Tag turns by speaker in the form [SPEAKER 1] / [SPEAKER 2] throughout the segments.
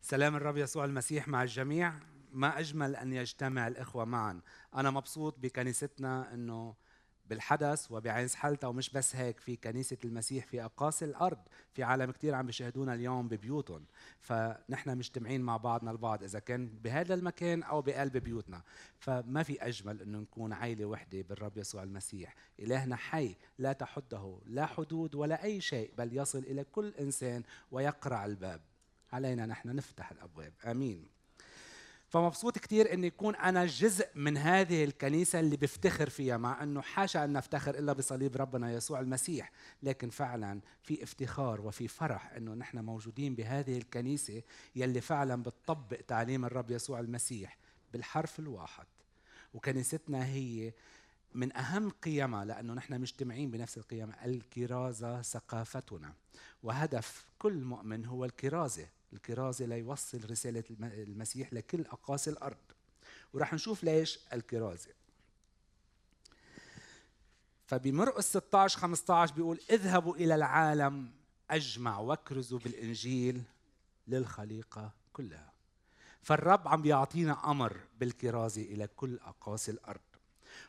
[SPEAKER 1] سلام الرب يسوع المسيح مع الجميع. ما أجمل أن يجتمع الإخوة معا. أنا مبسوط بكنيستنا إنه بالحدث وبعين حالته ومش بس هيك في كنيسة المسيح في أقاصي الأرض في عالم كتير عم بيشاهدونا اليوم ببيوتهم. فنحن مجتمعين مع بعضنا البعض إذا كان بهذا المكان أو بقلب بيوتنا. فما في أجمل أنه نكون عائلة وحدة بالرب يسوع المسيح. إلهنا حي لا تحده لا حدود ولا أي شيء بل يصل إلى كل إنسان ويقرع الباب. علينا نحن نفتح الأبواب. آمين. فمبسوط كثير اني يكون أنا جزء من هذه الكنيسة اللي بفتخر فيها مع إنه حاشا أن نفتخر إلا بصليب ربنا يسوع المسيح. لكن فعلا في افتخار وفي فرح إنه نحن موجودين بهذه الكنيسة يلي فعلا بتطبق تعليم الرب يسوع المسيح بالحرف الواحد. وكنيستنا هي من أهم قيمها لأنه نحن مجتمعين بنفس القيم الكرازة ثقافتنا. وهدف كل مؤمن هو الكرازة. الكرازة ليوصل رسالة المسيح لكل أقاصي الأرض. وراح نشوف ليش الكرازة فبمرقس 16 15 بيقول اذهبوا إلى العالم أجمع واكرزوا بالإنجيل للخليقة كلها. فالرب عم بيعطينا أمر بالكرازة إلى كل أقاصي الأرض.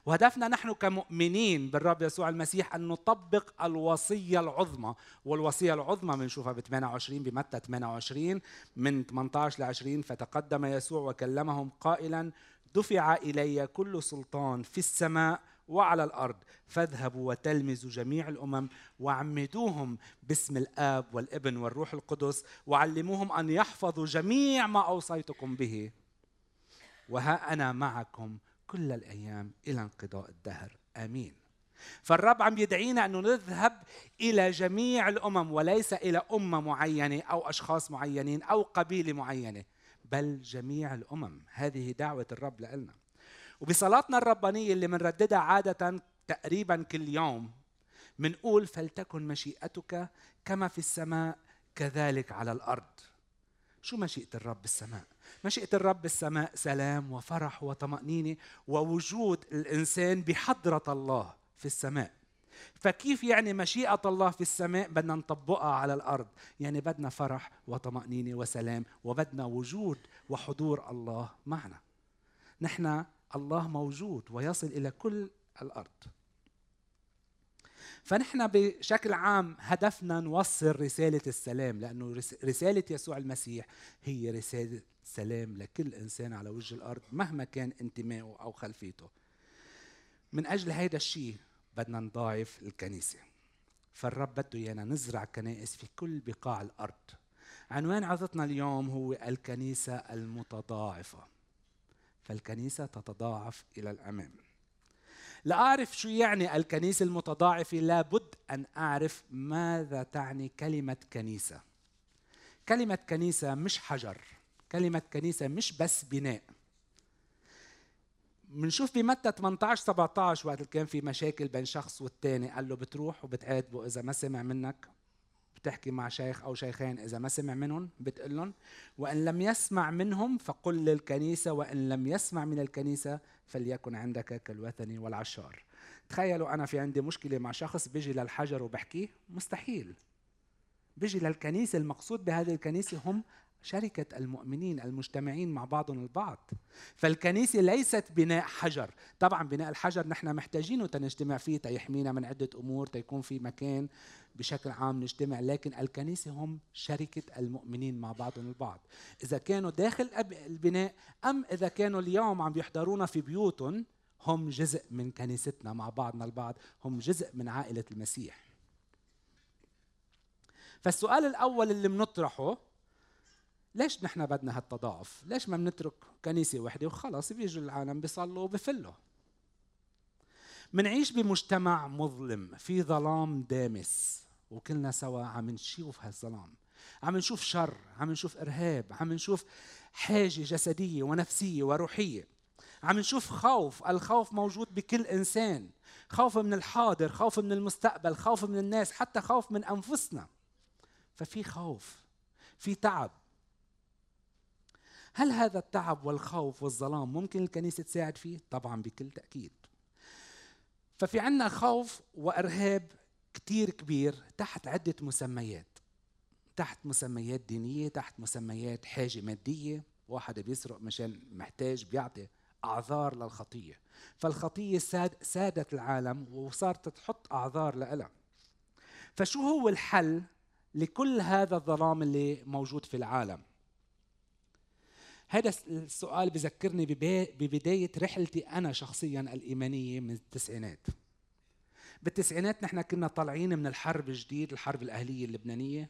[SPEAKER 1] وهدفنا نحن كمؤمنين بالرب يسوع المسيح أن نطبق الوصية العظمى والوصية العظمى بنشوفها ب 28 بمتى 28 من 18 ل 20 فتقدم يسوع وكلمهم قائلا دفع إلي كل سلطان في السماء وعلى الأرض فاذهبوا وتلمذوا جميع الأمم وعمدوهم باسم الآب والابن والروح القدس وعلموهم أن يحفظوا جميع ما أوصيتكم به. وها أنا معكم كل الأيام إلى انقضاء الدهر. آمين. فالرب عم يدعينا انه نذهب إلى جميع الأمم وليس إلى أمة معينة أو أشخاص معينين أو قبيلة معينة بل جميع الأمم. هذه دعوة الرب لنا. وبصلاتنا الربانية اللي بنرددها عادة تقريبا كل يوم منقول فلتكن مشيئتك كما في السماء كذلك على الأرض. شو مشيئة الرب بالسماء؟ مشيئة الرب بالسماء سلام وفرح وطمأنينة ووجود الإنسان بحضرة الله في السماء. فكيف يعني مشيئة الله في السماء؟ بدنا نطبقها على الأرض. يعني بدنا فرح وطمأنينة وسلام وبدنا وجود وحضور الله معنا. نحن الله موجود ويصل إلى كل الأرض. فنحن بشكل عام هدفنا نوصل رسالة السلام لأنه رسالة يسوع المسيح هي رسالة سلام لكل إنسان على وجه الأرض مهما كان انتمائه أو خلفيته. من أجل هذا الشيء بدنا نضاعف الكنيسة. فالرب بده إيانا نزرع كنائس في كل بقاع الأرض. عنوان عظتنا اليوم هو الكنيسة المتضاعفة. فالكنيسة تتضاعف إلى الأمام. لأعرف شو يعني الكنيسة المتضاعفة لابد أن أعرف ماذا تعني كلمة كنيسة. كلمة كنيسة مش حجر كلمة كنيسة مش بس بناء. بنشوف بمتى 18 17 وقت كان في مشاكل بين شخص والتاني قال له بتروح وبتعاتبه إذا ما سمع منك. بتحكي مع شيخ أو شيخين إذا ما سمع منهم بتقول لهم وإن لم يسمع منهم فقل للكنيسة وإن لم يسمع من الكنيسة فليكن عندك كالوثني والعشار. تخيلوا أنا في عندي مشكلة مع شخص بيجي للحجر وبحكيه؟ مستحيل. بيجي للكنيسة المقصود بهذه الكنيسة هم شركة المؤمنين المجتمعين مع بعضهم البعض. فالكنيسة ليست بناء حجر. طبعا بناء الحجر نحن محتاجينه تنجتمع فيه تيحمينا من عدة أمور تيكون في مكان بشكل عام نجتمع لكن الكنيسة هم شركة المؤمنين مع بعضهم البعض. إذا كانوا داخل البناء أم إذا كانوا اليوم عم يحضرونا في بيوتهم هم جزء من كنيستنا مع بعضنا البعض هم جزء من عائلة المسيح. فالسؤال الأول اللي بنطرحه ليش نحن بدنا هالتضاعف؟ ليش ما بنترك كنيسة وحدة وخلص بيجوا العالم بيصلوا وبفلوا؟ منعيش بمجتمع مظلم في ظلام دامس وكلنا سوا عم نشوف هالظلام عم نشوف شر عم نشوف إرهاب عم نشوف حاجة جسدية ونفسية وروحية عم نشوف خوف الخوف موجود بكل إنسان خوف من الحاضر خوف من المستقبل خوف من الناس حتى خوف من أنفسنا ففي خوف في تعب هل هذا التعب والخوف والظلام ممكن الكنيسة تساعد فيه؟ طبعا بكل تأكيد. ففي عنا خوف وإرهاب كتير كبير تحت عدة مسميات. تحت مسميات دينية تحت مسميات حاجة مادية. واحد بيسرق مشان محتاج بيعطي أعذار للخطية. فالخطية ساد سادت العالم وصارت تحط أعذار لها فشو هو الحل لكل هذا الظلام اللي موجود في العالم؟ هذا السؤال بذكرني ببداية رحلتي أنا شخصيا الإيمانية من التسعينات. بالتسعينات نحن كنا طالعين من الحرب الجديد الحرب الأهلية اللبنانية.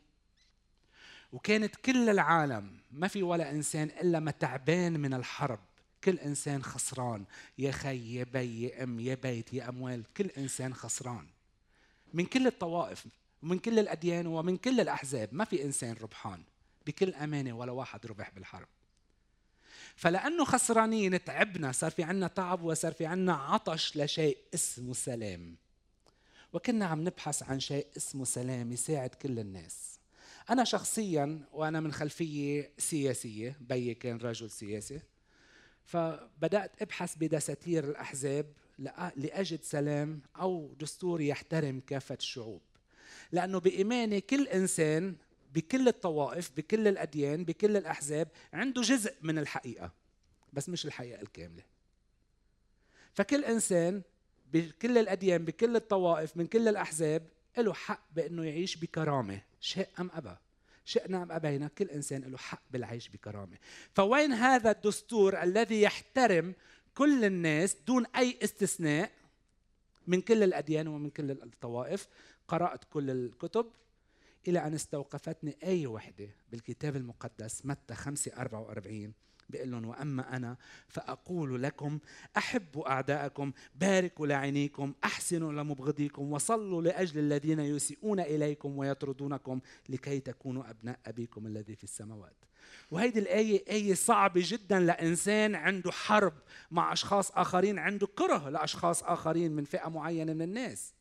[SPEAKER 1] وكانت كل العالم ما في ولا إنسان إلا ما تعبان من الحرب. كل إنسان خسران. يا خي يا بي يا أم يا بيت يا أموال. كل إنسان خسران. من كل الطوائف ومن كل الأديان ومن كل الأحزاب ما في إنسان ربحان. بكل أمانة ولا واحد ربح بالحرب. فلأنه خسرانين تعبنا صار في عنا تعب وصار في عنا عطش لشيء اسمه سلام. وكنا عم نبحث عن شيء اسمه سلام يساعد كل الناس. أنا شخصيا وأنا من خلفية سياسية بيي كان رجل سياسي فبدأت أبحث بدساتير الأحزاب لأجد سلام أو دستور يحترم كافة الشعوب. لأنه بإيماني كل إنسان بكل الطوائف بكل الأديان بكل الأحزاب عنده جزء من الحقيقة بس مش الحقيقة الكاملة. فكل إنسان بكل الأديان بكل الطوائف من كل الأحزاب له حق بأنه يعيش بكرامة شئ أم أبى. شئنا أم أبينا كل إنسان له حق بالعيش بكرامة. فوين هذا الدستور الذي يحترم كل الناس دون أي استثناء من كل الأديان ومن كل الطوائف؟ قرأت كل الكتب إلى أن استوقفتني آية وحدة بالكتاب المقدس متى 5 44 بيقول لهم وأما أنا فأقول لكم أحبوا أعداءكم باركوا لعينيكم أحسنوا لمبغضيكم وصلوا لأجل الذين يسيئون إليكم ويطردونكم لكي تكونوا أبناء أبيكم الذي في السماوات. وهيدي الآية آية صعبة جدا لإنسان عنده حرب مع أشخاص آخرين عنده كره لأشخاص آخرين من فئة معينة من الناس.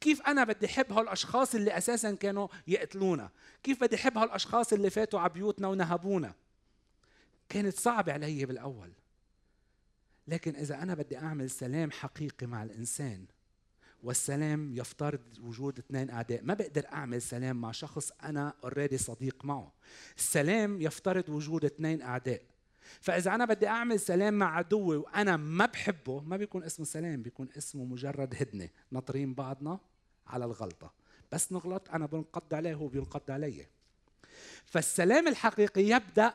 [SPEAKER 1] كيف أنا بدي أحب هالأشخاص اللي أساسا كانوا يقتلونا؟ كيف بدي أحب هالأشخاص اللي فاتوا على بيوتنا ونهبونا؟ كانت صعبة علي بالأول. لكن إذا أنا بدي أعمل سلام حقيقي مع الإنسان والسلام يفترض وجود اثنين أعداء ما بقدر أعمل سلام مع شخص أنا اوريدي صديق معه. السلام يفترض وجود اثنين أعداء. فإذا أنا بدي أعمل سلام مع عدوي وأنا ما بحبه ما بيكون اسمه سلام بيكون اسمه مجرد هدنة. ناطرين بعضنا على الغلطة. بس نغلط أنا بنقض عليه وهو بينقض علي. فالسلام الحقيقي يبدأ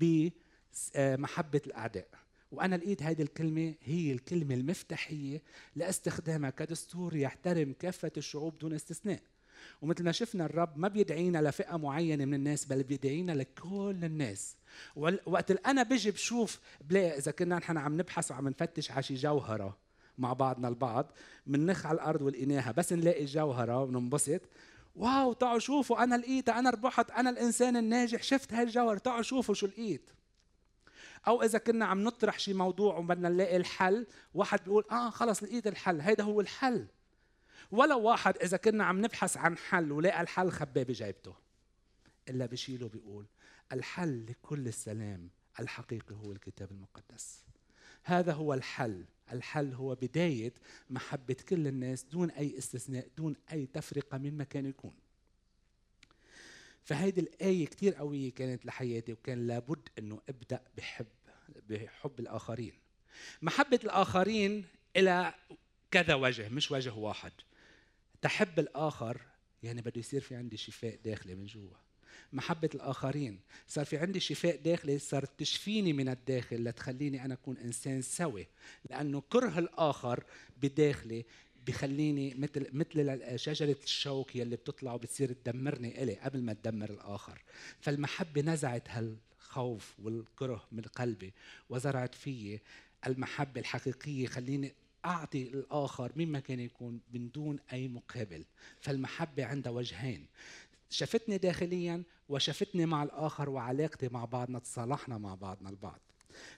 [SPEAKER 1] بمحبة الأعداء. وأنا لقيت هذه الكلمة هي الكلمة المفتاحية لاستخدامها كدستور يحترم كافة الشعوب دون استثناء. ومثل ما شفنا الرب ما بيدعينا لفئة معينة من الناس بل بيدعينا لكل الناس. وقت أنا بجي بشوف بلاقي إذا كنا نحن عم نبحث وعم نفتش على شي جوهرة مع بعضنا البعض منخ على الأرض ولقيناها بس نلاقي جوهرة وننبسط. واو تعالوا شوفوا أنا لقيتها أنا ربحت أنا الإنسان الناجح شفت هالجوهر تعالوا شوفوا شو لقيت. أو إذا كنا عم نطرح شي موضوع وبدنا نلاقي الحل واحد بيقول آه خلص لقيت الحل هيدا هو الحل. ولا واحد إذا كنا عم نبحث عن حل ولقى الحل خباه بجيبته إلا بشيله بيقول الحل لكل السلام الحقيقي هو الكتاب المقدس. هذا هو الحل. الحل هو بداية محبة كل الناس دون أي استثناء دون أي تفرقة من مكان يكون. فهيدي الآية كتير قوية كانت لحياتي وكان لابد أنه أبدأ بحب بحب الآخرين. محبة الآخرين إلى كذا وجه مش وجه واحد. تحب الآخر يعني بده يصير في عندي شفاء داخلي من جوا. محبة الآخرين. صار في عندي شفاء داخلي صار تشفيني من الداخل لتخليني أنا أكون إنسان سوي. لأنه كره الآخر بداخلي بخليني مثل مثل شجرة الشوك يلي بتطلع وبتصير تدمرني إلي قبل ما تدمر الآخر. فالمحبة نزعت هالخوف والكره من قلبي وزرعت فيي المحبة الحقيقية خليني أعطي الآخر مما كان يكون من دون أي مقابل. فالمحبة عندها وجهين. شفتني داخليا وشفتني مع الآخر وعلاقتي مع بعضنا تصالحنا مع بعضنا البعض.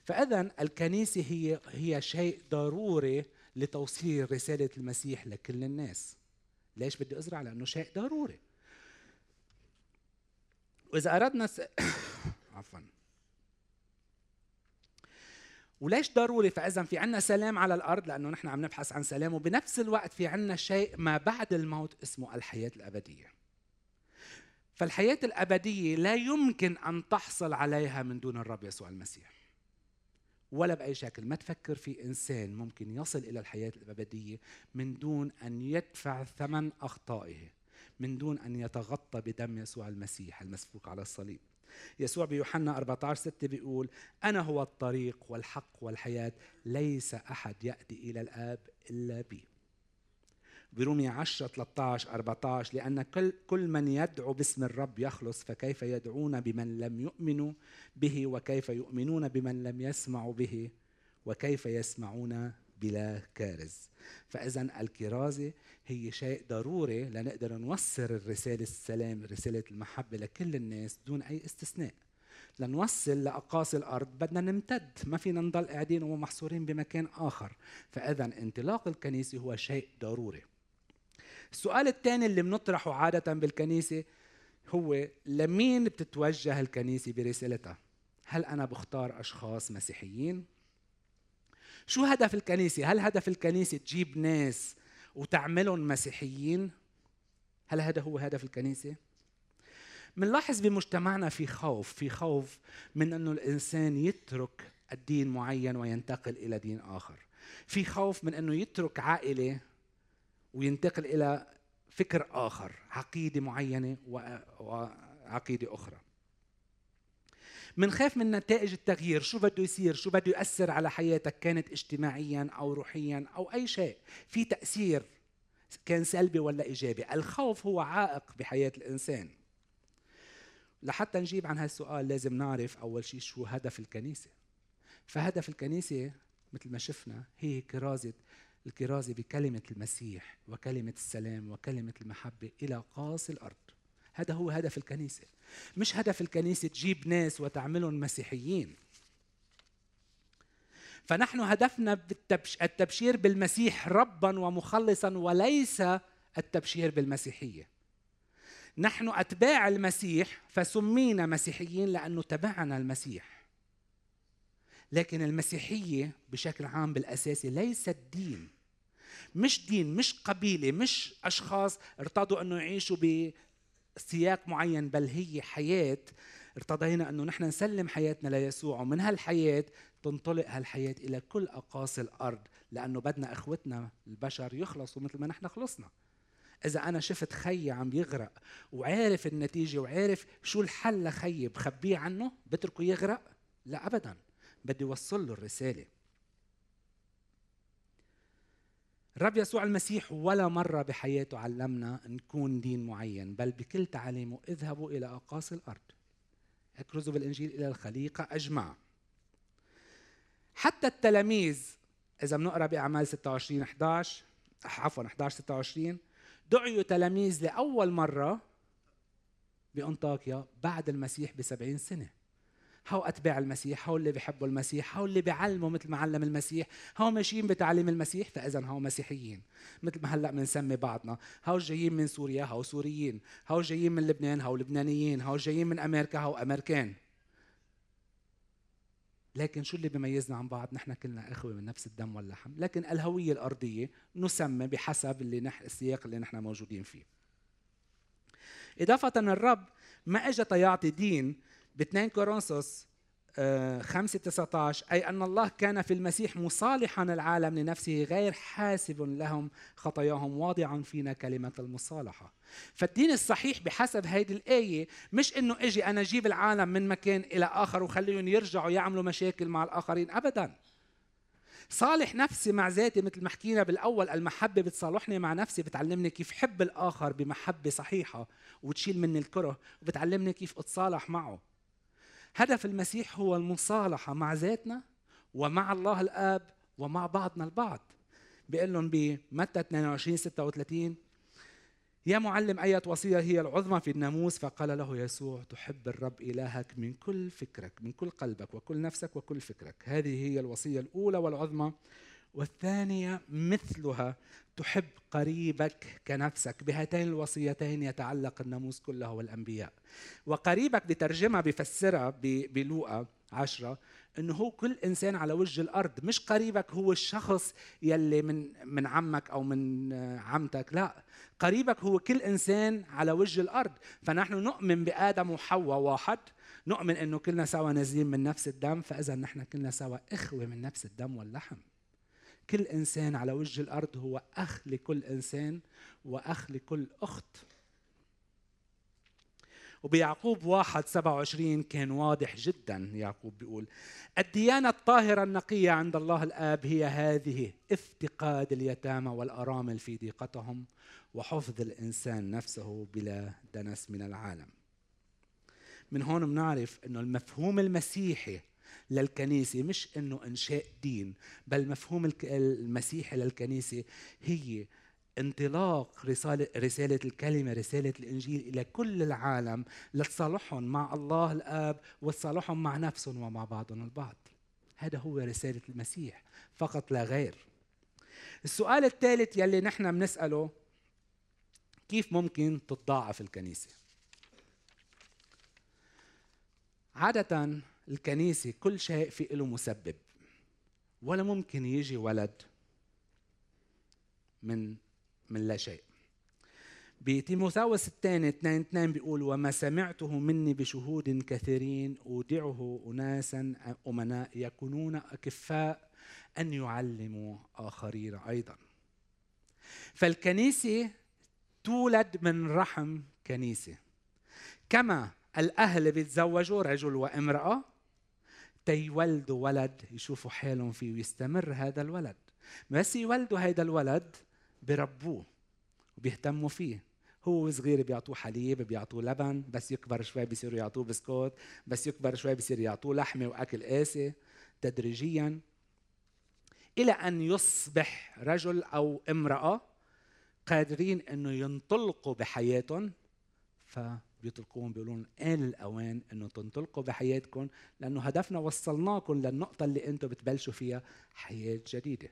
[SPEAKER 1] فإذا الكنيسة هي هي شيء ضروري لتوصيل رسالة المسيح لكل الناس. ليش بدي أزرع؟ لأنه شيء ضروري. وإذا أردنا س... عفوا. وليش ضروري فاذا في عنا سلام على الأرض؟ لأنه نحن عم نبحث عن سلام وبنفس الوقت في عنا شيء ما بعد الموت اسمه الحياة الأبدية. فالحياة الأبدية لا يمكن أن تحصل عليها من دون الرب يسوع المسيح. ولا بأي شكل. ما تفكر في إنسان ممكن يصل إلى الحياة الأبدية من دون أن يدفع ثمن أخطائه من دون أن يتغطى بدم يسوع المسيح المسفوك على الصليب. يسوع بيوحنا 14 6 بيقول أنا هو الطريق والحق والحياة ليس أحد يأتي إلى الآب إلا بي. برومية 10 13 14 لأن كل كل من يدعو باسم الرب يخلص فكيف يدعون بمن لم يؤمنوا به وكيف يؤمنون بمن لم يسمعوا به وكيف يسمعون بلا كارز. فإذا الكرازة هي شيء ضروري لنقدر نوصل الرسالة السلام رسالة المحبة لكل الناس دون أي استثناء. لنوصل لأقاصي الأرض بدنا نمتد ما فينا نضل قاعدين ومحصورين بمكان آخر. فإذا انطلاق الكنيسة هو شيء ضروري. السؤال الثاني اللي بنطرحه عادة بالكنيسة هو لمين بتتوجه الكنيسة برسالتها؟ هل أنا بختار أشخاص مسيحيين؟ شو هدف الكنيسة؟ هل هدف الكنيسة تجيب ناس وتعملهم مسيحيين؟ هل هذا هو هدف الكنيسة؟ منلاحظ بمجتمعنا في خوف في خوف من أنه الإنسان يترك الدين معين وينتقل إلى دين آخر في خوف من أنه يترك عائلة وينتقل إلى فكر آخر عقيدة معينة وعقيدة أخرى منخاف من نتائج التغيير. شو بده يصير؟ شو بده يأثر على حياتك كانت اجتماعيا أو روحيا أو أي شيء؟ في تأثير كان سلبي ولا إيجابي؟ الخوف هو عائق بحياة الإنسان. لحتى نجيب عن هالسؤال لازم نعرف أول شيء شو هدف الكنيسة. فهدف الكنيسة مثل ما شفنا هي كرازة الكرازة بكلمة المسيح وكلمة السلام وكلمة المحبة إلى قاصي الأرض. هذا هو هدف الكنيسة. مش هدف الكنيسة تجيب ناس وتعملهم مسيحيين. فنحن هدفنا التبشير بالمسيح ربا ومخلصا وليس التبشير بالمسيحية. نحن أتباع المسيح فسمينا مسيحيين لأنه تبعنا المسيح. لكن المسيحية بشكل عام بالأساسي ليست دين. مش دين مش قبيلة مش أشخاص ارتضوا أنه يعيشوا سياق معين بل هي حياة. ارتضينا أنه نحن نسلم حياتنا ليسوع ومن هالحياة تنطلق هالحياة إلى كل أقاصي الأرض لأنه بدنا إخوتنا البشر يخلصوا مثل ما نحن خلصنا. إذا أنا شفت خي عم يغرق وعارف النتيجة وعارف شو الحل لخي بخبيه عنه؟ بتركه يغرق؟ لا أبدا. بدي أوصل له الرسالة. الرب يسوع المسيح ولا مرة بحياته علمنا نكون دين معين بل بكل تعاليمه اذهبوا إلى أقاصي الأرض. اكرزوا بالإنجيل إلى الخليقة أجمع. حتى التلاميذ إذا بنقرأ بأعمال 26 11 عفوا 11 26 دعيوا تلاميذ لأول مرة بأنطاكيا بعد المسيح بسبعين سنة. هو أتباع المسيح هو اللي بيحبوا المسيح هو اللي بيعلموا مثل ما علم المسيح هو ماشيين بتعليم المسيح فإذا هو مسيحيين مثل ما هلأ بنسمي بعضنا. هو جايين من سوريا هو سوريين هو جايين من لبنان هو لبنانيين هو جايين من أمريكا هو أمريكان. لكن شو اللي بيميزنا عن بعض؟ نحن كلنا إخوة من نفس الدم واللحم. لكن الهوية الأرضية نسمى بحسب اللي نح السياق اللي نحن موجودين فيه. إضافة الرب ما اجى يعطي دين ب 2 كورنثوس 5 19 أي أن الله كان في المسيح مصالحا العالم لنفسه غير حاسب لهم خطاياهم واضعا فينا كلمة المصالحة. فالدين الصحيح بحسب هيدي الآية مش إنه إجي أنا أجيب العالم من مكان إلى آخر وخليهم يرجعوا يعملوا مشاكل مع الآخرين أبدا. صالح نفسي مع ذاتي مثل ما حكينا بالأول المحبة بتصالحني مع نفسي بتعلمني كيف حب الآخر بمحبة صحيحة وتشيل مني الكره وبتعلمني كيف أتصالح معه. هدف المسيح هو المصالحة مع ذاتنا ومع الله الآب ومع بعضنا البعض. بيقول لهم بمتى 22 36 يا معلم أية وصية هي العظمى في الناموس؟ فقال له يسوع تحب الرب إلهك من كل فكرك من كل قلبك وكل نفسك وكل فكرك. هذه هي الوصية الأولى والعظمى والثانية مثلها تحب قريبك كنفسك بهاتين الوصيتين يتعلق الناموس كله والأنبياء. وقريبك بترجمة بفسرها بلوقا عشرة إنه هو كل إنسان على وجه الأرض مش قريبك هو الشخص يلي من من عمك أو من عمتك لا. قريبك هو كل إنسان على وجه الأرض. فنحن نؤمن بآدم وحواء واحد نؤمن إنه كلنا سوا نازلين من نفس الدم فإذا نحن كلنا سوا إخوة من نفس الدم واللحم. كل إنسان على وجه الأرض هو أخ لكل إنسان وأخ لكل أخت. وبيعقوب واحد سبعة وعشرين كان واضح جدا يعقوب بيقول الديانة الطاهرة النقية عند الله الآب هي هذه افتقاد اليتامى والأرامل في ضيقتهم وحفظ الإنسان نفسه بلا دنس من العالم. من هون بنعرف إنه المفهوم المسيحي للكنيسة مش إنه إنشاء دين بل مفهوم المسيحي للكنيسة هي انطلاق رسالة, رسالة الكلمة رسالة الإنجيل إلى كل العالم لتصالحهم مع الله الآب وتصالحهم مع نفسهم ومع بعضهم البعض. هذا هو رسالة المسيح فقط لا غير. السؤال الثالث يلي نحن بنسأله كيف ممكن تتضاعف الكنيسة؟ عادة الكنيسة كل شيء في له مسبب. ولا ممكن يجي ولد من من لا شيء. بتيموثاوس الثاني 2 2 بيقول وما سمعته مني بشهود كثيرين أودعه اناسا أمناء يكونون أكفاء أن يعلموا آخرين أيضا. فالكنيسة تولد من رحم كنيسة. كما الأهل بيتزوجوا رجل وامرأة تيولدوا ولد يشوفوا حالهم فيه ويستمر هذا الولد. بس يولدوا هذا الولد بربوه وبيهتموا فيه. هو صغير بيعطوه حليب بيعطوه لبن بس يكبر شوي بيصيروا يعطوه بسكوت بس يكبر شوي بيصير يعطوه لحمة وأكل قاسي. تدريجيا إلى أن يصبح رجل أو امرأة قادرين إنه ينطلقوا بحياتهم فبيطلقوهم بيقولون آن الأوان إنه تنطلقوا بحياتكم لأنه هدفنا وصلناكم للنقطة اللي أنتم بتبلشوا فيها حياة جديدة.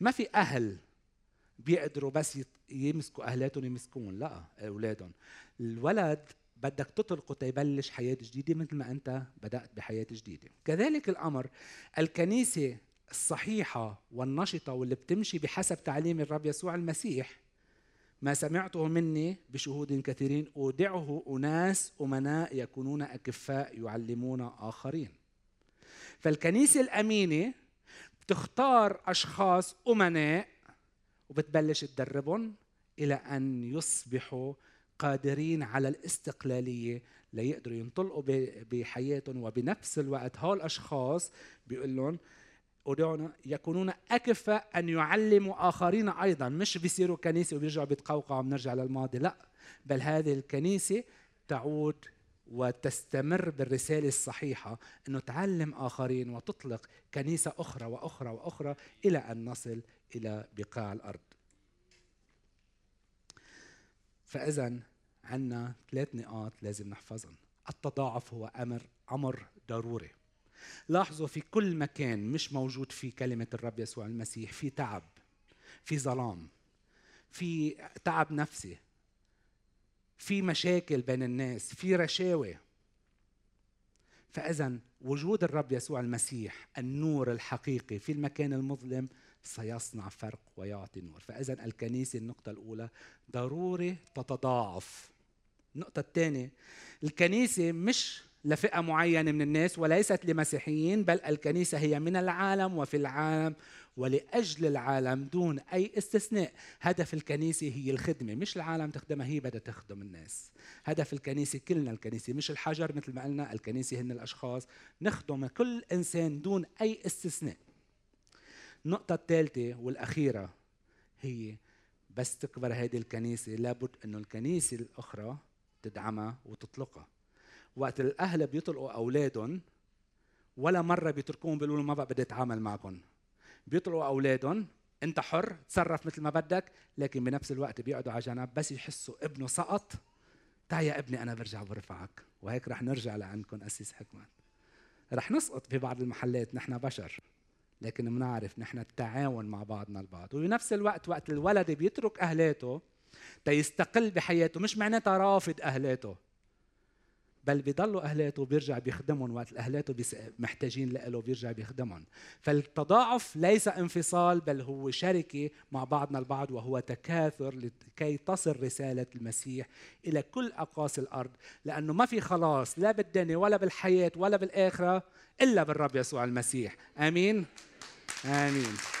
[SPEAKER 1] ما في أهل بيقدروا بس يمسكوا أهلاتهم يمسكون لا أولادهم الولد بدك تطلقه تيبلش حياة جديدة مثل ما أنت بدأت بحياة جديدة كذلك الأمر الكنيسة الصحيحة والنشطة واللي بتمشي بحسب تعليم الرب يسوع المسيح ما سمعته مني بشهود كثيرين أودعه أناس أمناء يكونون أكفاء يعلمون آخرين. فالكنيسة الأمينة بتختار أشخاص أمناء وبتبلش تدربهم إلى أن يصبحوا قادرين على الاستقلالية ليقدروا ينطلقوا بحياتهم وبنفس الوقت هول الاشخاص بيقول لهم ودعونا يكونون أكفاء أن يعلموا آخرين أيضا. مش بيصيروا كنيسة وبيرجعوا بيتقوقعوا بنرجع للماضي لا. بل هذه الكنيسة تعود وتستمر بالرسالة الصحيحة أنه تعلم آخرين وتطلق كنيسة أخرى وأخرى وأخرى إلى أن نصل إلى بقاع الأرض. فإذا عندنا ثلاث نقاط لازم نحفظهم. التضاعف هو أمر أمر ضروري. لاحظوا في كل مكان مش موجود فيه كلمة الرب يسوع المسيح في تعب في ظلام في تعب نفسي في مشاكل بين الناس في رشاوى فإذا وجود الرب يسوع المسيح النور الحقيقي في المكان المظلم سيصنع فرق ويعطي نور. فإذا الكنيسة النقطة الأولى ضروري تتضاعف. النقطة الثانية الكنيسة مش لفئة معينة من الناس وليست لمسيحيين بل الكنيسة هي من العالم وفي العالم ولأجل العالم دون أي استثناء. هدف الكنيسة هي الخدمة مش العالم تخدمها هي بدها تخدم الناس. هدف الكنيسة كلنا الكنيسة مش الحجر مثل ما قلنا الكنيسة هن الأشخاص. نخدم كل إنسان دون أي استثناء. النقطة الثالثة والأخيرة هي بس تكبر هذه الكنيسة لابد إنه الكنيسة الأخرى تدعمها وتطلقها. وقت الأهل بيطلقوا أولادهم ولا مرة بيتركوهم بيقولوا ما بقى بدي أتعامل معكم. بيطلقوا أولادهم أنت حر تصرف مثل ما بدك لكن بنفس الوقت بيقعدوا على جنب بس يحسوا ابنه سقط. تعال يا ابني أنا برجع برفعك. وهيك رح نرجع لعندكم أسيس حكمة. رح نسقط في بعض المحلات نحن بشر لكن بنعرف نحن التعاون مع بعضنا البعض. وبنفس الوقت وقت الولد بيترك أهلاته تيستقل بحياته مش معناتها رافض أهلاته. بل بيضلوا اهلاته بيرجع بيخدمهم وقت اهلاته محتاجين له بيرجع بيخدمهم. فالتضاعف ليس انفصال بل هو شركة مع بعضنا البعض وهو تكاثر لكي تصل رسالة المسيح إلى كل أقاصي الأرض. لأنه ما في خلاص لا بالدنيا ولا بالحياة ولا بالآخرة إلا بالرب يسوع المسيح. آمين؟ آمين.